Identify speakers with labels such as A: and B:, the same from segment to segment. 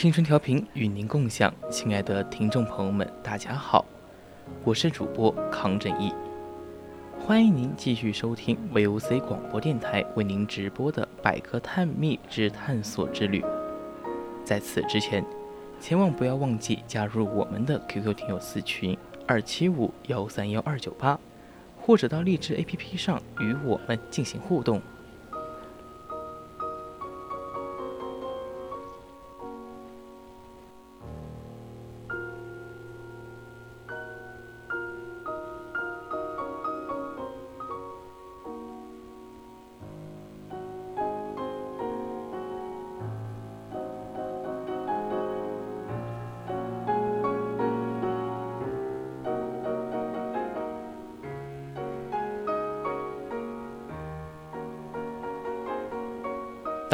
A: 青春调频与您共享，亲爱的听众朋友们，大家好，我是主播康振义，欢迎您继续收听 VOC 广播电台为您直播的《百科探秘之探索之旅》。在此之前，千万不要忘记加入我们的 QQ 听友四群二七五幺三幺二九八，或者到荔枝 APP 上与我们进行互动。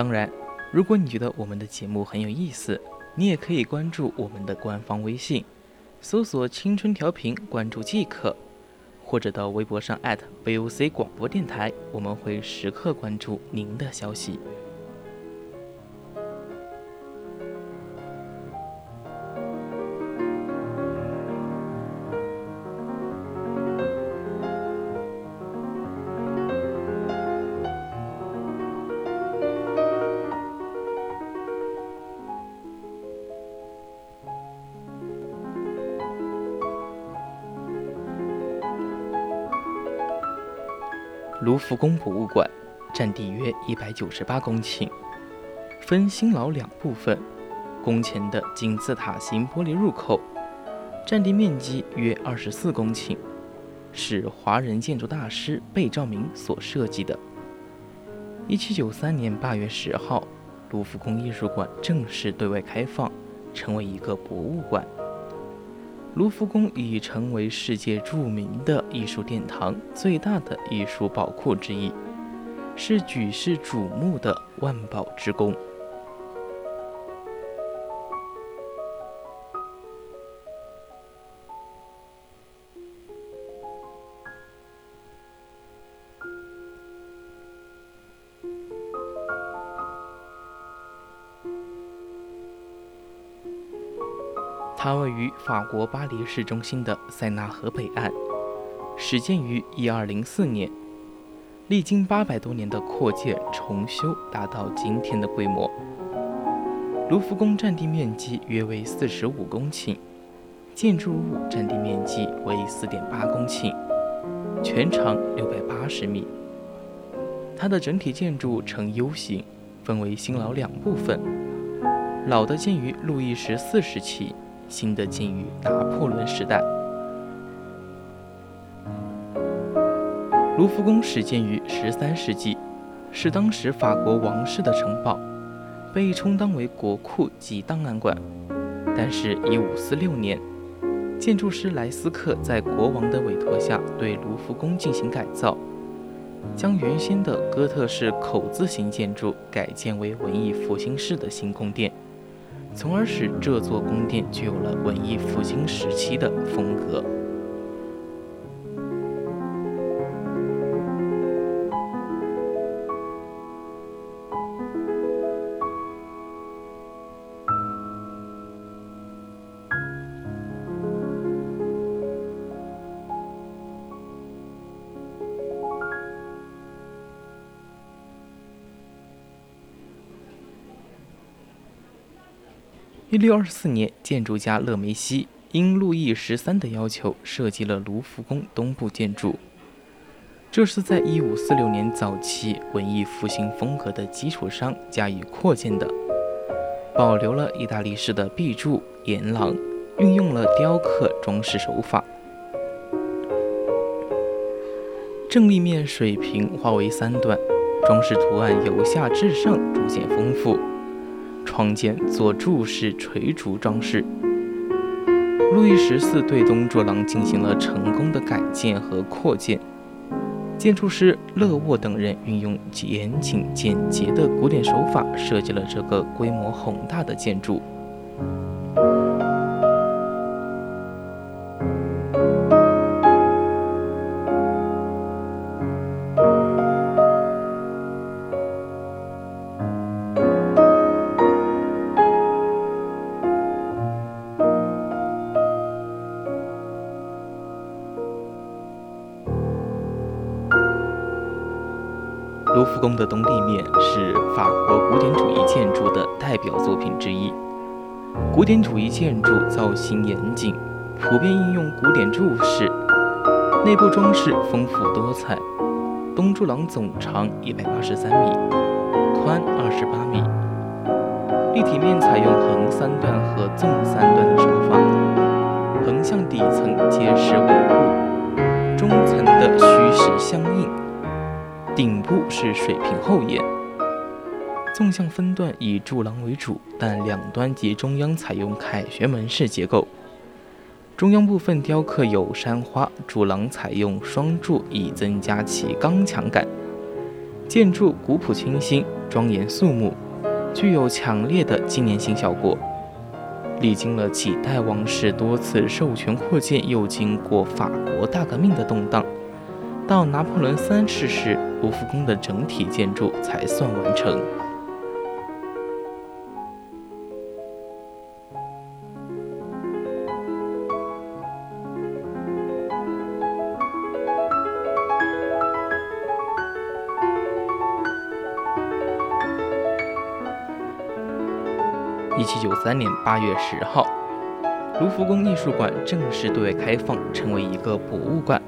A: 当然，如果你觉得我们的节目很有意思，你也可以关注我们的官方微信，搜索“青春调频”，关注即可；或者到微博上 @VOC 广播电台，我们会时刻关注您的消息。卢浮宫博物馆占地约一百九十八公顷，分新老两部分。宫前的金字塔形玻璃入口占地面积约二十四公顷，是华人建筑大师贝兆明所设计的。一七九三年八月十号，卢浮宫艺术馆正式对外开放，成为一个博物馆。卢浮宫已成为世界著名的艺术殿堂、最大的艺术宝库之一，是举世瞩目的万宝之宫。它位于法国巴黎市中心的塞纳河北岸，始建于一二零四年，历经八百多年的扩建重修，达到今天的规模。卢浮宫占地面积约为四十五公顷，建筑物占地面积为四点八公顷，全长六百八十米。它的整体建筑呈 U 型，分为新老两部分，老的建于路易十四时期。新的建于拿破仑时代。卢浮宫始建于十三世纪，是当时法国王室的城堡，被充当为国库及档案馆。但是，一五四六年，建筑师莱斯克在国王的委托下对卢浮宫进行改造，将原先的哥特式口字形建筑改建为文艺复兴式的新宫殿。从而使这座宫殿具有了文艺复兴时期的风格。一六二四年，建筑家勒梅西因路易十三的要求，设计了卢浮宫东部建筑。这是在一五四六年早期文艺复兴风格的基础上加以扩建的，保留了意大利式的壁柱、檐廊，运用了雕刻装饰手法。正立面水平划为三段，装饰图案由下至上逐渐丰富。窗间做柱式垂竹装饰。路易十四对东柱廊进行了成功的改建和扩建。建筑师勒沃等人运用严谨简洁的古典手法，设计了这个规模宏大的建筑。东立面是法国古典主义建筑的代表作品之一。古典主义建筑造型严谨，普遍应用古典柱式，内部装饰丰富多彩。东柱廊总长一百八十三米，宽二十八米，立体面采用横三段和纵三段的手法，横向底层结实稳固，中层的虚实相应。顶部是水平后檐，纵向分段以柱廊为主，但两端及中央采用凯旋门式结构。中央部分雕刻有山花，柱廊采用双柱以增加其刚强感。建筑古朴清新、庄严肃穆，具有强烈的纪念性效果。历经了几代王室多次授权扩建，又经过法国大革命的动荡。到拿破仑三世时，卢浮宫的整体建筑才算完成。一七九三年八月十号，卢浮宫艺术馆正式对外开放，成为一个博物馆。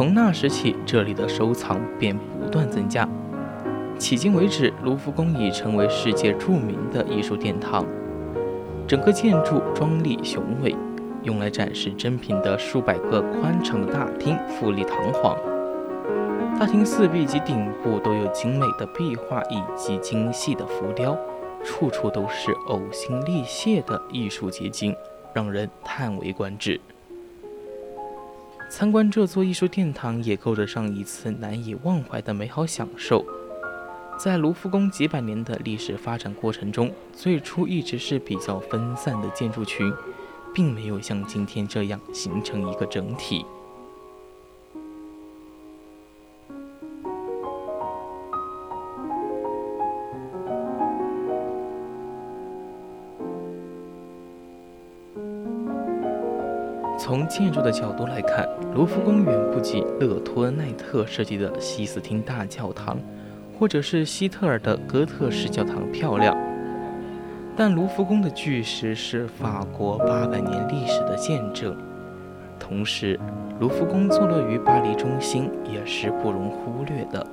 A: 从那时起，这里的收藏便不断增加。迄今为止，卢浮宫已成为世界著名的艺术殿堂。整个建筑壮丽雄伟，用来展示珍品的数百个宽敞的大厅富丽堂皇。大厅四壁及顶部都有精美的壁画以及精细的浮雕，处处都是呕心沥血的艺术结晶，让人叹为观止。参观这座艺术殿堂也够得上一次难以忘怀的美好享受。在卢浮宫几百年的历史发展过程中，最初一直是比较分散的建筑群，并没有像今天这样形成一个整体。建筑的角度来看，卢浮宫远不及勒托奈特设计的西斯汀大教堂，或者是希特尔的哥特式教堂漂亮。但卢浮宫的巨石是法国八百年历史的见证，同时，卢浮宫坐落于巴黎中心，也是不容忽略的。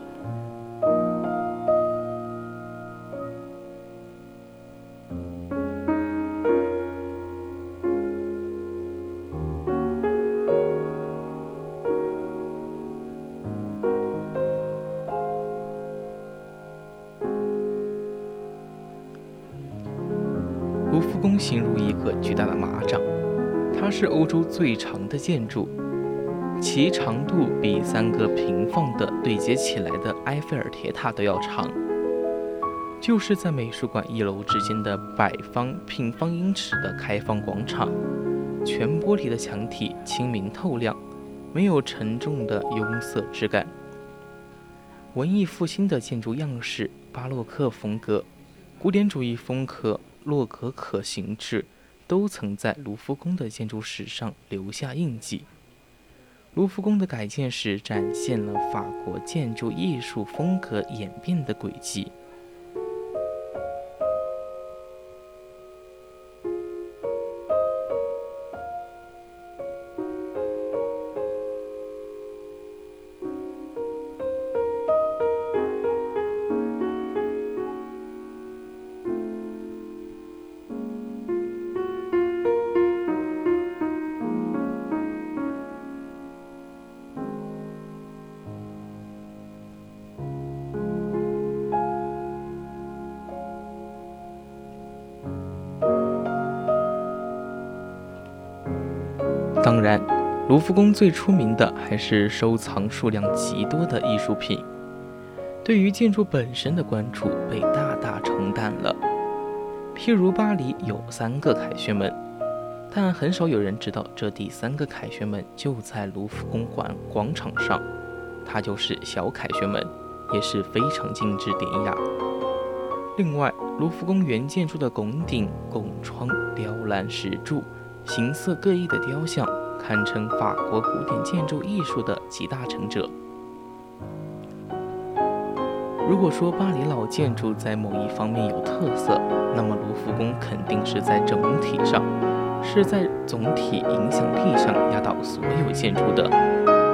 A: 是欧洲最长的建筑，其长度比三个平放的对接起来的埃菲尔铁塔都要长。就是在美术馆一楼之间的百方平方英尺的开放广场，全玻璃的墙体清明透亮，没有沉重的庸涩之感。文艺复兴的建筑样式，巴洛克风格，古典主义风格。洛可可形制都曾在卢浮宫的建筑史上留下印记。卢浮宫的改建史展现了法国建筑艺术风格演变的轨迹。当然，卢浮宫最出名的还是收藏数量极多的艺术品，对于建筑本身的关注被大大冲淡了。譬如巴黎有三个凯旋门，但很少有人知道这第三个凯旋门就在卢浮宫馆广场上，它就是小凯旋门，也是非常精致典雅。另外，卢浮宫原建筑的拱顶、拱窗、雕栏石柱、形色各异的雕像，堪称法国古典建筑艺术的集大成者。如果说巴黎老建筑在某一方面有特色，那么卢浮宫肯定是在整体上，是在总体影响力上压倒所有建筑的。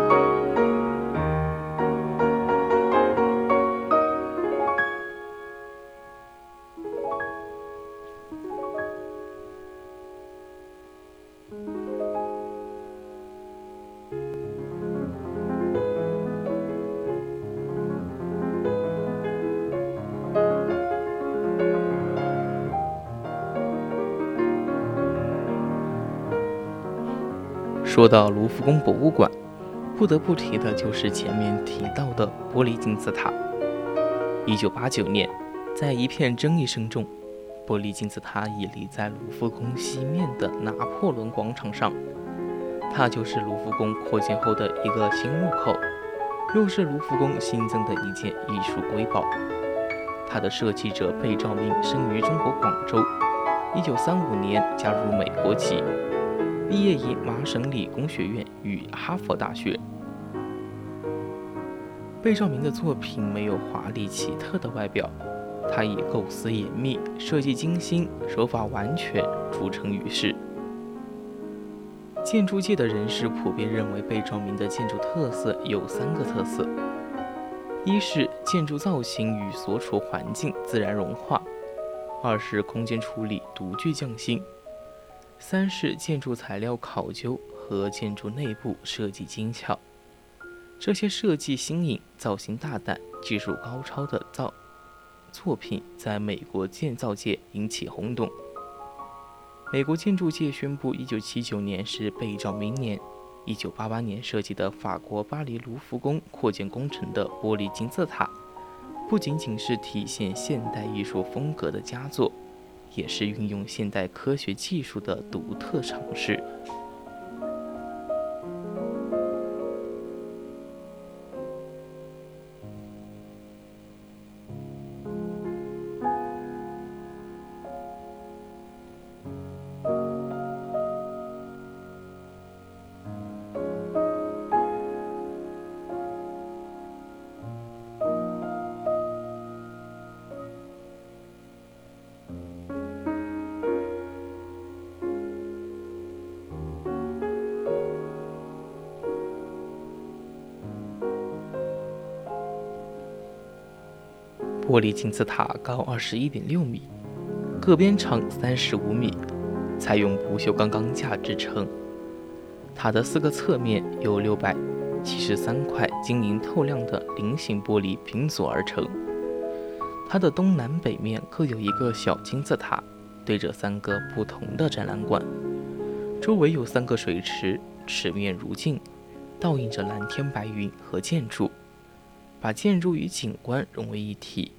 A: 说到卢浮宫博物馆，不得不提的就是前面提到的玻璃金字塔。一九八九年，在一片争议声中，玻璃金字塔屹立在卢浮宫西面的拿破仑广场上。它就是卢浮宫扩建后的一个新入口，又是卢浮宫新增的一件艺术瑰宝。它的设计者贝兆明生于中国广州，一九三五年加入美国籍。毕业于麻省理工学院与哈佛大学。贝兆明的作品没有华丽奇特的外表，他以构思严密、设计精心、手法完全著称于世。建筑界的人士普遍认为，贝兆明的建筑特色有三个特色：一是建筑造型与所处环境自然融化；二是空间处理独具匠心。三是建筑材料考究和建筑内部设计精巧，这些设计新颖、造型大胆、技术高超的造作品在美国建造界引起轰动。美国建筑界宣布，1979年是贝兆明年。1988年设计的法国巴黎卢浮宫扩建工程的玻璃金字塔，不仅仅是体现现代艺术风格的佳作。也是运用现代科学技术的独特尝试。玻璃金字塔高二十一点六米，各边长三十五米，采用不锈钢钢架支撑。塔的四个侧面由六百七十三块晶莹透亮的菱形玻璃拼组而成。它的东南北面各有一个小金字塔，对着三个不同的展览馆。周围有三个水池，池面如镜，倒映着蓝天白云和建筑，把建筑与景观融为一体。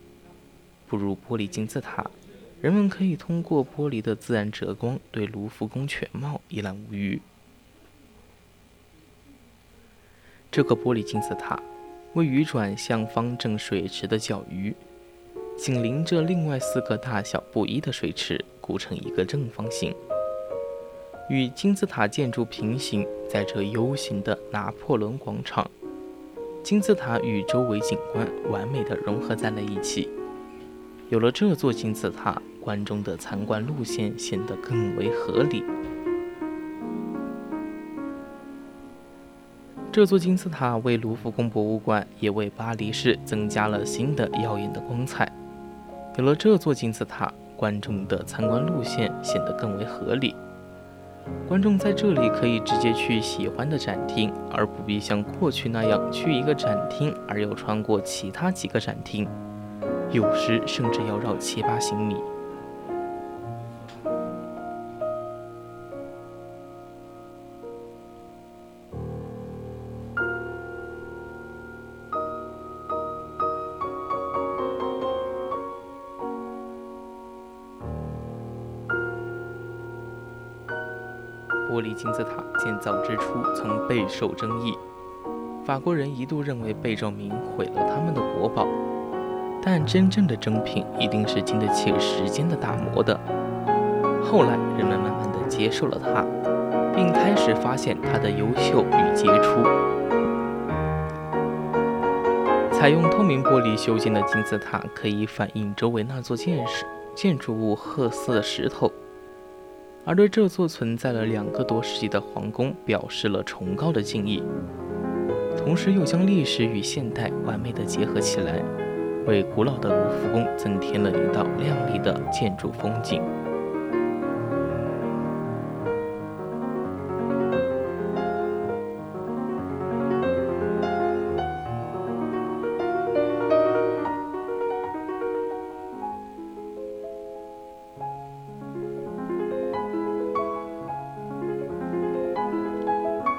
A: 步入玻璃金字塔，人们可以通过玻璃的自然折光，对卢浮宫全貌一览无余。这个玻璃金字塔位于转向方正水池的角隅，紧邻着另外四个大小不一的水池，构成一个正方形，与金字塔建筑平行。在这 U 型的拿破仑广场，金字塔与周围景观完美的融合在了一起。有了这座金字塔，观众的参观路线显得更为合理。这座金字塔为卢浮宫博物馆，也为巴黎市增加了新的耀眼的光彩。有了这座金字塔，观众的参观路线显得更为合理。观众在这里可以直接去喜欢的展厅，而不必像过去那样去一个展厅而又穿过其他几个展厅。有时甚至要绕七八行米。玻璃金字塔建造之初曾备受争议，法国人一度认为被证明毁了他们的国宝。但真正的珍品一定是经得起时间的打磨的。后来人们慢慢的接受了它，并开始发现它的优秀与杰出。采用透明玻璃修建的金字塔，可以反映周围那座建设建筑物褐色的石头，而对这座存在了两个多世纪的皇宫表示了崇高的敬意，同时又将历史与现代完美的结合起来。为古老的卢浮宫增添了一道亮丽的建筑风景。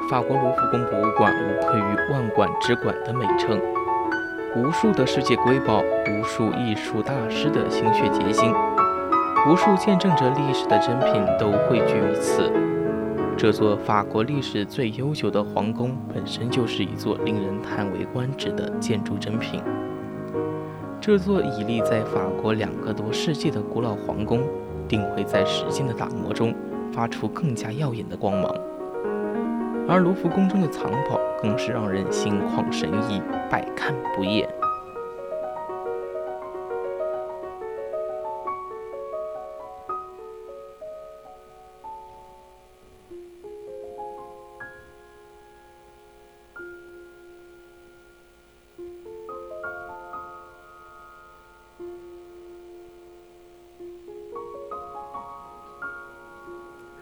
A: 法国卢浮宫博物馆无愧于“万馆之馆”的美称。无数的世界瑰宝，无数艺术大师的心血结晶，无数见证着历史的珍品都汇聚于此。这座法国历史最悠久的皇宫本身就是一座令人叹为观止的建筑珍品。这座屹立在法国两个多世纪的古老皇宫，定会在时间的打磨中发出更加耀眼的光芒。而卢浮宫中的藏宝更是让人心旷神怡，百看不厌。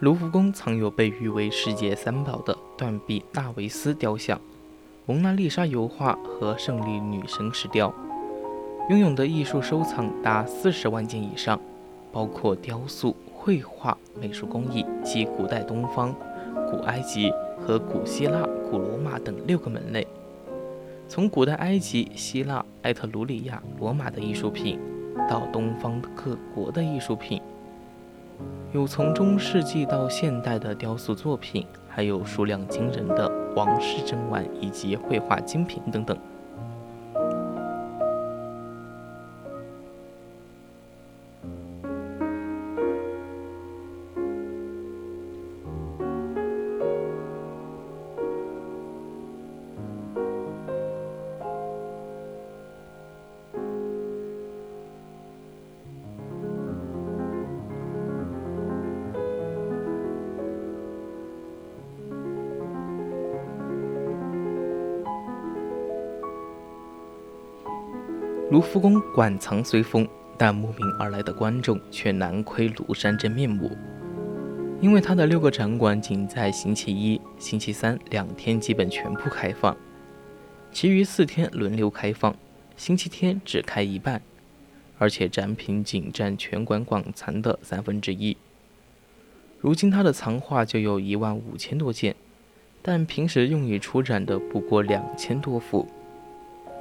A: 卢浮宫藏有被誉为世界三宝的断臂纳维斯雕像、蒙娜丽莎油画和胜利女神石雕，拥有的艺术收藏达四十万件以上，包括雕塑、绘画、美术工艺及古代东方、古埃及和古希腊、古罗马等六个门类。从古代埃及、希腊、埃特鲁里亚、罗马的艺术品，到东方各国的艺术品。有从中世纪到现代的雕塑作品，还有数量惊人的王室珍玩以及绘画精品等等。卢浮宫馆藏虽丰，但慕名而来的观众却难窥庐山真面目。因为它的六个展馆仅在星期一、星期三两天基本全部开放，其余四天轮流开放，星期天只开一半，而且展品仅占全馆馆藏的三分之一。如今它的藏画就有一万五千多件，但平时用于出展的不过两千多幅。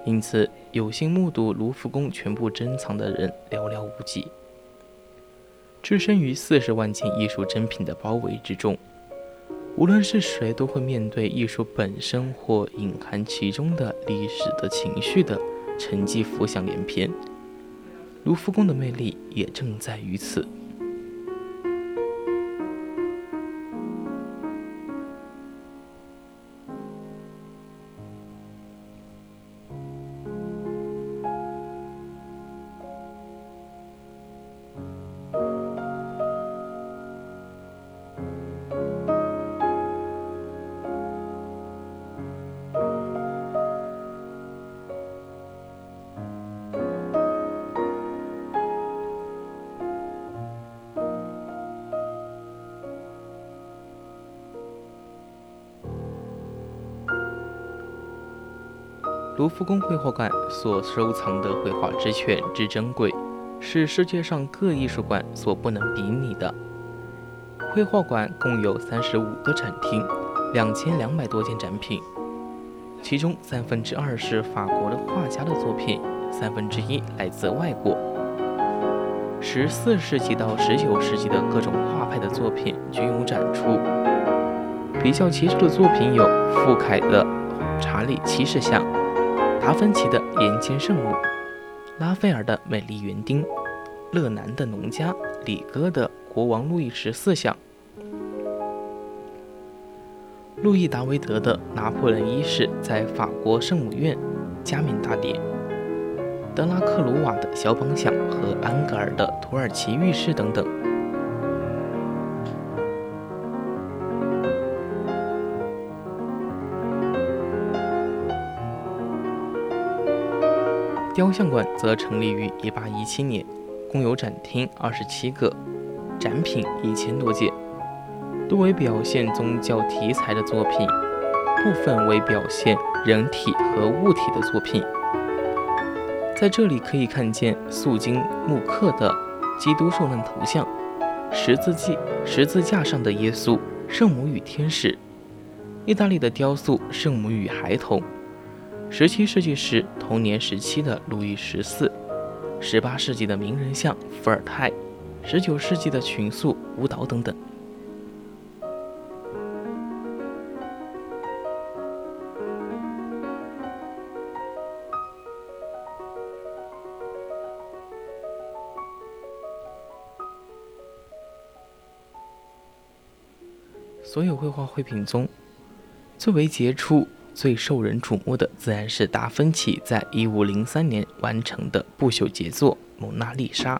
A: 因此，有幸目睹卢浮宫全部珍藏的人寥寥无几。置身于四十万件艺术珍品的包围之中，无论是谁都会面对艺术本身或隐含其中的历史的情绪的沉寂浮想联翩。卢浮宫的魅力也正在于此。卢浮宫绘画馆所收藏的绘画之全之珍贵，是世界上各艺术馆所不能比拟的。绘画馆共有三十五个展厅，两千两百多件展品，其中三分之二是法国的画家的作品，三分之一来自外国。十四世纪到十九世纪的各种画派的作品均有展出。比较杰出的作品有傅凯的《查理七世像》，达芬奇的《岩间圣母》，拉斐尔的《美丽园丁》，勒南的《农家》，李哥的《国王路易十四像》，路易达维德的《拿破仑一世在法国圣母院加冕大典》，德拉克鲁瓦的肖邦像和安格尔的土耳其浴室等等。雕像馆则成立于1817年，共有展厅27个，展品一千多件，多为表现宗教题材的作品，部分为表现人体和物体的作品。在这里可以看见素金木刻的基督受难头像、十字记十字架上的耶稣、圣母与天使、意大利的雕塑圣母与孩童。十七世纪时童年时期的路易十四，十八世纪的名人像伏尔泰，十九世纪的群塑舞蹈等等。所有绘画绘品中，最为杰出。最受人瞩目的自然是达芬奇在一五零三年完成的不朽杰作《蒙娜丽莎》。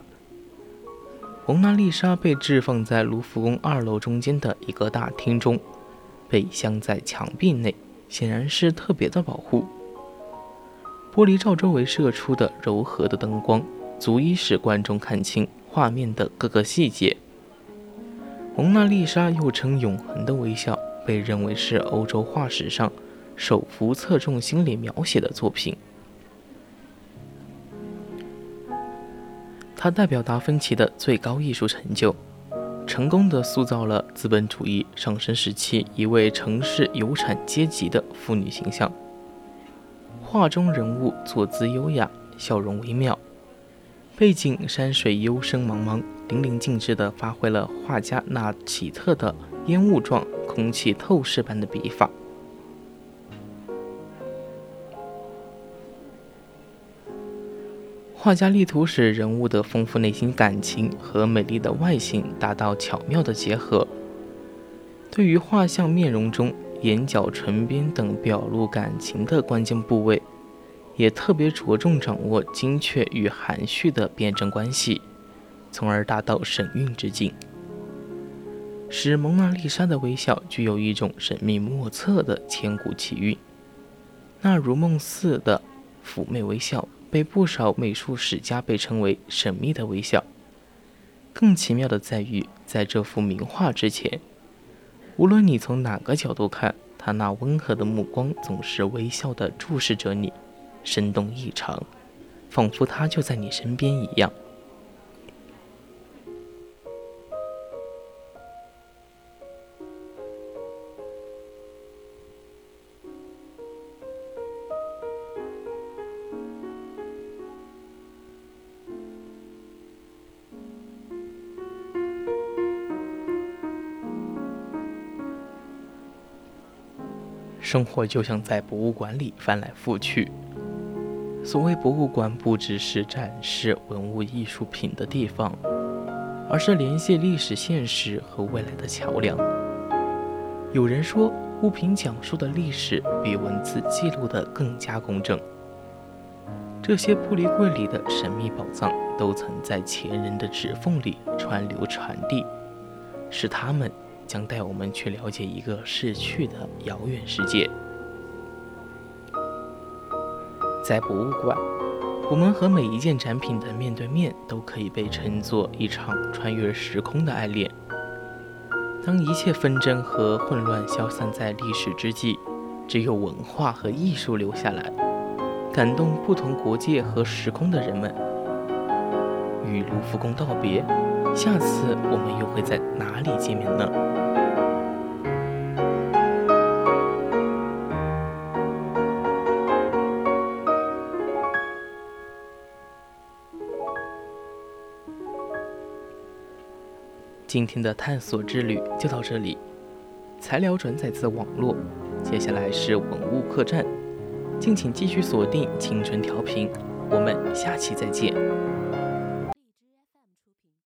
A: 蒙娜丽莎被置放在卢浮宫二楼中间的一个大厅中，被镶在墙壁内，显然是特别的保护。玻璃罩周围射出的柔和的灯光，足以使观众看清画面的各个细节。蒙娜丽莎又称“永恒的微笑”，被认为是欧洲画史上。手幅侧重心理描写的作品，它代表达芬奇的最高艺术成就，成功的塑造了资本主义上升时期一位城市有产阶级的妇女形象。画中人物坐姿优雅，笑容微妙，背景山水幽深茫茫，淋漓尽致地发挥了画家那奇特的烟雾状、空气透视般的笔法。画家力图使人物的丰富内心感情和美丽的外形达到巧妙的结合。对于画像面容中眼角、唇边等表露感情的关键部位，也特别着重掌握精确与含蓄的辩证关系，从而达到神韵之境，使蒙娜丽莎的微笑具有一种神秘莫测的千古奇韵。那如梦似的妩媚微笑。被不少美术史家被称为神秘的微笑。更奇妙的在于，在这幅名画之前，无论你从哪个角度看，他那温和的目光总是微笑地注视着你，生动异常，仿佛他就在你身边一样。生活就像在博物馆里翻来覆去。所谓博物馆，不只是展示文物艺术品的地方，而是联系历史现实和未来的桥梁。有人说，物品讲述的历史比文字记录的更加公正。这些玻璃柜里的神秘宝藏，都曾在前人的指缝里川流传递，是他们。将带我们去了解一个逝去的遥远世界。在博物馆，我们和每一件展品的面对面，都可以被称作一场穿越时空的爱恋。当一切纷争和混乱消散在历史之际，只有文化和艺术留下来，感动不同国界和时空的人们。与卢浮宫道别。下次我们又会在哪里见面呢？今天的探索之旅就到这里，材料转载自网络。接下来是文物客栈，敬请继续锁定青春调频，我们下期再见。